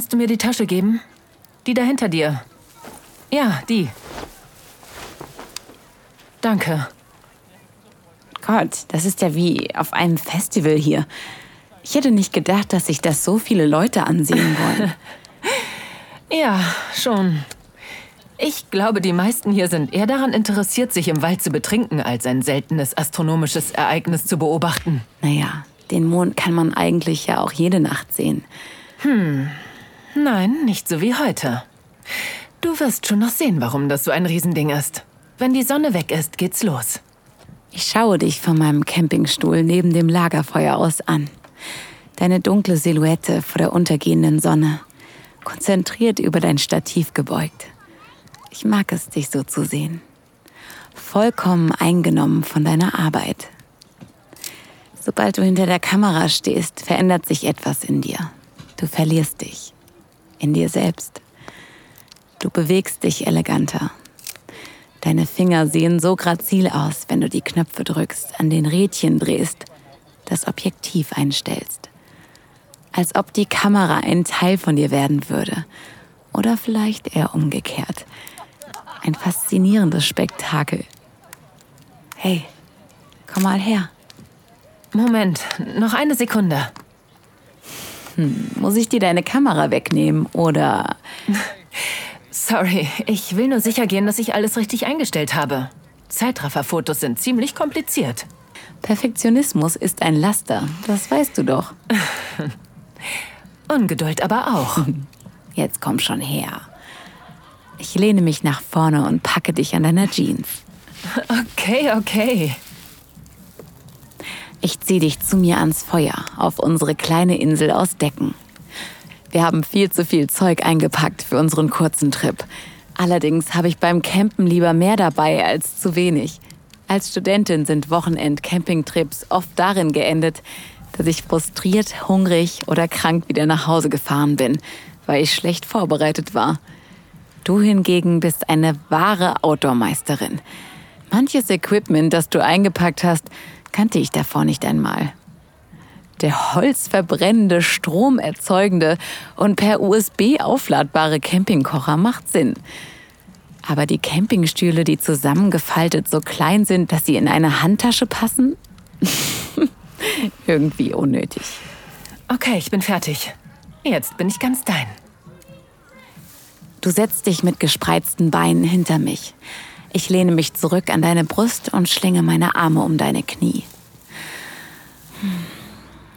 kannst du mir die Tasche geben? Die da hinter dir. Ja, die. Danke. Gott, das ist ja wie auf einem Festival hier. Ich hätte nicht gedacht, dass sich das so viele Leute ansehen wollen. ja, schon. Ich glaube, die meisten hier sind eher daran interessiert, sich im Wald zu betrinken, als ein seltenes astronomisches Ereignis zu beobachten. Naja, den Mond kann man eigentlich ja auch jede Nacht sehen. Hm, nein, nicht so wie heute. Du wirst schon noch sehen, warum das so ein Riesending ist. Wenn die Sonne weg ist, geht's los. Ich schaue dich von meinem Campingstuhl neben dem Lagerfeuer aus an. Deine dunkle Silhouette vor der untergehenden Sonne, konzentriert über dein Stativ gebeugt. Ich mag es, dich so zu sehen. Vollkommen eingenommen von deiner Arbeit. Sobald du hinter der Kamera stehst, verändert sich etwas in dir. Du verlierst dich. In dir selbst. Du bewegst dich eleganter. Deine Finger sehen so grazil aus, wenn du die Knöpfe drückst, an den Rädchen drehst, das Objektiv einstellst. Als ob die Kamera ein Teil von dir werden würde. Oder vielleicht eher umgekehrt. Ein faszinierendes Spektakel. Hey, komm mal her. Moment, noch eine Sekunde. Hm, muss ich dir deine Kamera wegnehmen oder... Sorry, ich will nur sicher gehen, dass ich alles richtig eingestellt habe. Zeitrafferfotos sind ziemlich kompliziert. Perfektionismus ist ein Laster, das weißt du doch. Ungeduld aber auch. Jetzt komm schon her. Ich lehne mich nach vorne und packe dich an deiner Jeans. Okay, okay. Ich ziehe dich zu mir ans Feuer, auf unsere kleine Insel aus Decken. Wir haben viel zu viel Zeug eingepackt für unseren kurzen Trip. Allerdings habe ich beim Campen lieber mehr dabei als zu wenig. Als Studentin sind Wochenend-Campingtrips oft darin geendet, dass ich frustriert, hungrig oder krank wieder nach Hause gefahren bin, weil ich schlecht vorbereitet war. Du hingegen bist eine wahre Outdoor-Meisterin. Manches Equipment, das du eingepackt hast, kannte ich davor nicht einmal. Der holzverbrennende, stromerzeugende und per USB aufladbare Campingkocher macht Sinn. Aber die Campingstühle, die zusammengefaltet so klein sind, dass sie in eine Handtasche passen? Irgendwie unnötig. Okay, ich bin fertig. Jetzt bin ich ganz dein. Du setzt dich mit gespreizten Beinen hinter mich. Ich lehne mich zurück an deine Brust und schlinge meine Arme um deine Knie.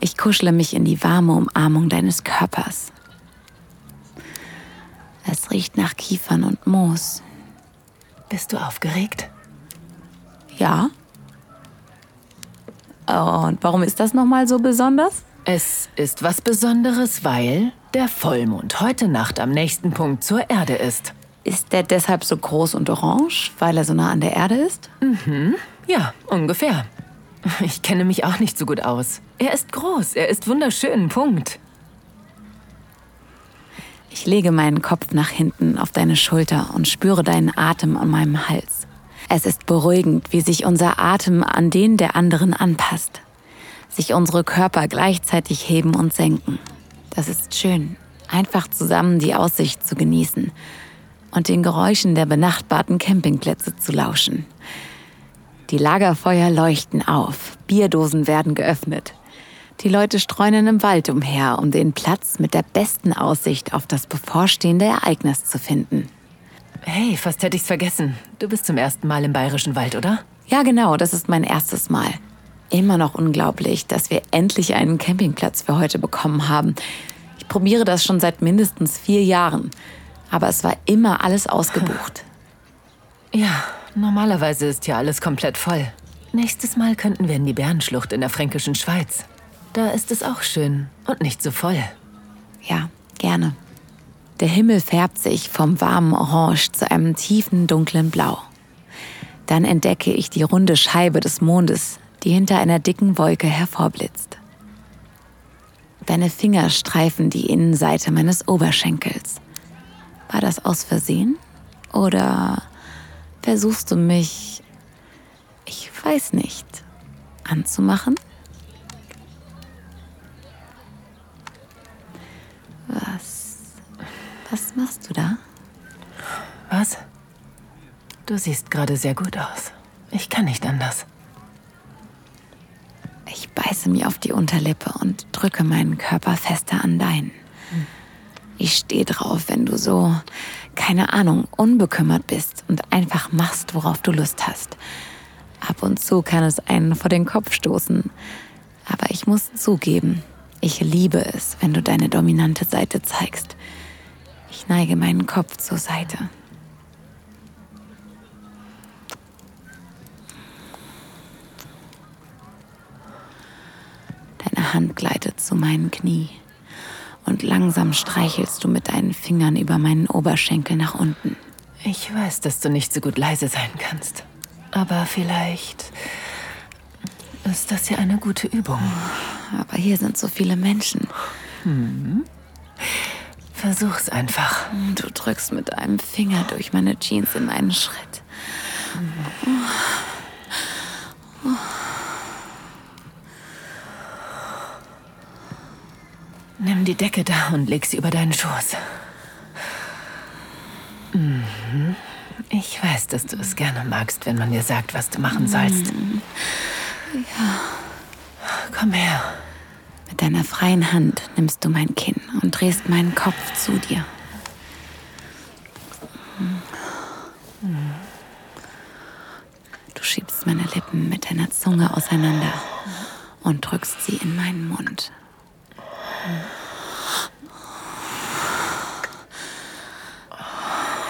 Ich kuschle mich in die warme Umarmung deines Körpers. Es riecht nach Kiefern und Moos. Bist du aufgeregt? Ja. Und warum ist das nochmal so besonders? Es ist was Besonderes, weil der Vollmond heute Nacht am nächsten Punkt zur Erde ist. Ist der deshalb so groß und orange, weil er so nah an der Erde ist? Mhm, ja, ungefähr. Ich kenne mich auch nicht so gut aus. Er ist groß, er ist wunderschön, Punkt. Ich lege meinen Kopf nach hinten auf deine Schulter und spüre deinen Atem an meinem Hals. Es ist beruhigend, wie sich unser Atem an den der anderen anpasst. Sich unsere Körper gleichzeitig heben und senken. Das ist schön, einfach zusammen die Aussicht zu genießen und den Geräuschen der benachbarten Campingplätze zu lauschen. Die Lagerfeuer leuchten auf, Bierdosen werden geöffnet. Die Leute streunen im Wald umher, um den Platz mit der besten Aussicht auf das bevorstehende Ereignis zu finden. Hey, fast hätte ich's vergessen. Du bist zum ersten Mal im Bayerischen Wald, oder? Ja, genau, das ist mein erstes Mal. Immer noch unglaublich, dass wir endlich einen Campingplatz für heute bekommen haben. Ich probiere das schon seit mindestens vier Jahren. Aber es war immer alles ausgebucht. Ja, normalerweise ist ja alles komplett voll. Nächstes Mal könnten wir in die Bärenschlucht in der fränkischen Schweiz. Da ist es auch schön und nicht so voll. Ja, gerne. Der Himmel färbt sich vom warmen Orange zu einem tiefen, dunklen Blau. Dann entdecke ich die runde Scheibe des Mondes, die hinter einer dicken Wolke hervorblitzt. Deine Finger streifen die Innenseite meines Oberschenkels. War das aus Versehen? Oder versuchst du mich, ich weiß nicht, anzumachen? Was Was machst du da? Was? Du siehst gerade sehr gut aus. Ich kann nicht anders. Ich beiße mir auf die Unterlippe und drücke meinen Körper fester an deinen. Ich stehe drauf, wenn du so, keine Ahnung, unbekümmert bist und einfach machst, worauf du Lust hast. Ab und zu kann es einen vor den Kopf stoßen. Aber ich muss zugeben, ich liebe es, wenn du deine dominante Seite zeigst. Ich neige meinen Kopf zur Seite. Deine Hand gleitet zu meinen Knie und langsam streichelst du mit deinen Fingern über meinen Oberschenkel nach unten. Ich weiß, dass du nicht so gut leise sein kannst. Aber vielleicht ist das ja eine gute Übung. Aber hier sind so viele Menschen. Hm. Versuch's einfach. Du drückst mit einem Finger durch meine Jeans in einen Schritt. Nimm die Decke da und leg sie über deinen Schoß. Mhm. Ich weiß, dass du es gerne magst, wenn man dir sagt, was du machen sollst. Ja. Komm her. Mit deiner freien Hand nimmst du mein Kinn und drehst meinen Kopf zu dir. Du schiebst meine Lippen mit deiner Zunge auseinander und drückst sie in meinen Mund.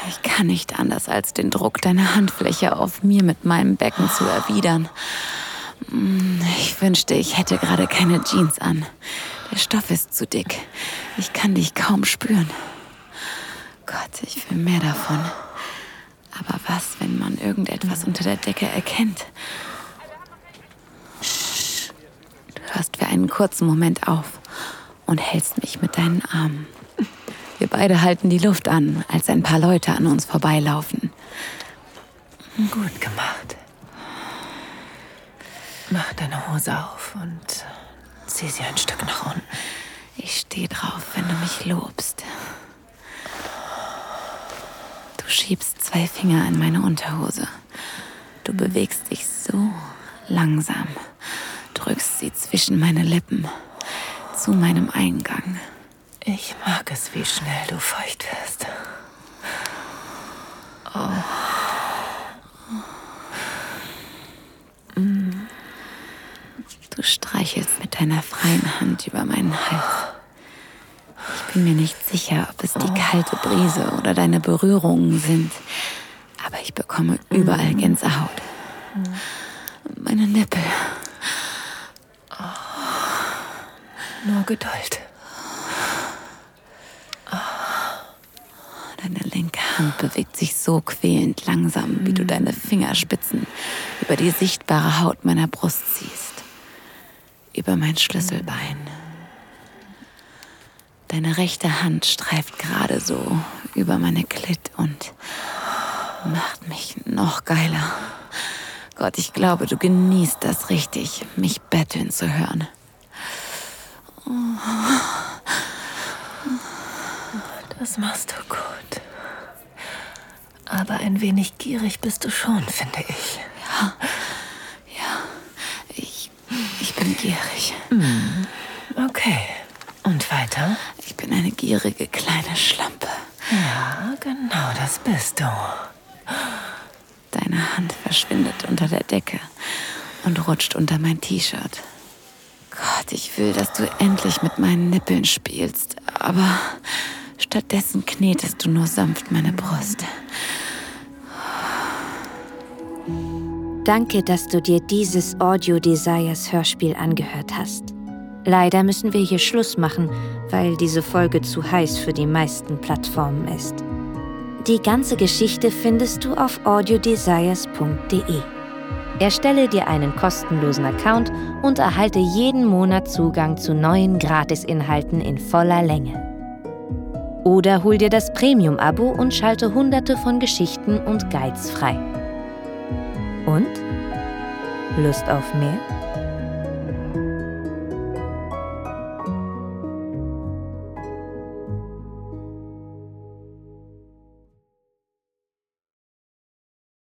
Ich kann nicht anders, als den Druck deiner Handfläche auf mir mit meinem Becken zu erwidern. Ich wünschte, ich hätte gerade keine Jeans an. Der Stoff ist zu dick. Ich kann dich kaum spüren. Gott, ich will mehr davon. Aber was, wenn man irgendetwas unter der Decke erkennt? Du hörst für einen kurzen Moment auf und hältst mich mit deinen Armen. Wir beide halten die Luft an, als ein paar Leute an uns vorbeilaufen. Gut gemacht. Mach deine Hose auf und zieh sie ein Stück nach unten. Ich stehe drauf, wenn du mich lobst. Du schiebst zwei Finger in meine Unterhose. Du bewegst dich so langsam, drückst sie zwischen meine Lippen zu meinem Eingang. Ich mag es, wie schnell du feucht wirst. Oh. Du streichelst mit deiner freien Hand über meinen Hals. Ich bin mir nicht sicher, ob es die kalte Brise oder deine Berührungen sind, aber ich bekomme überall Gänsehaut. Meine Nippel. Nur Geduld. Deine linke Hand bewegt sich so quälend langsam, wie du deine Fingerspitzen über die sichtbare Haut meiner Brust ziehst. Über mein Schlüsselbein. Deine rechte Hand streift gerade so über meine Klit und macht mich noch geiler. Gott, ich glaube, du genießt das richtig, mich betteln zu hören. Das machst du gut. Aber ein wenig gierig bist du schon, finde ich. Ja, ja, ich, ich bin gierig. Hm. Okay. Und weiter? Ich bin eine gierige kleine Schlampe. Ja, genau, das bist du. Deine Hand verschwindet unter der Decke und rutscht unter mein T-Shirt. Gott, ich will, dass du endlich mit meinen Nippeln spielst, aber stattdessen knetest du nur sanft meine Brust. Danke, dass du dir dieses Audio Desires Hörspiel angehört hast. Leider müssen wir hier Schluss machen, weil diese Folge zu heiß für die meisten Plattformen ist. Die ganze Geschichte findest du auf audiodesires.de. Erstelle dir einen kostenlosen Account und erhalte jeden Monat Zugang zu neuen Gratisinhalten in voller Länge. Oder hol dir das Premium-Abo und schalte hunderte von Geschichten und Guides frei. Und? Lust auf mehr?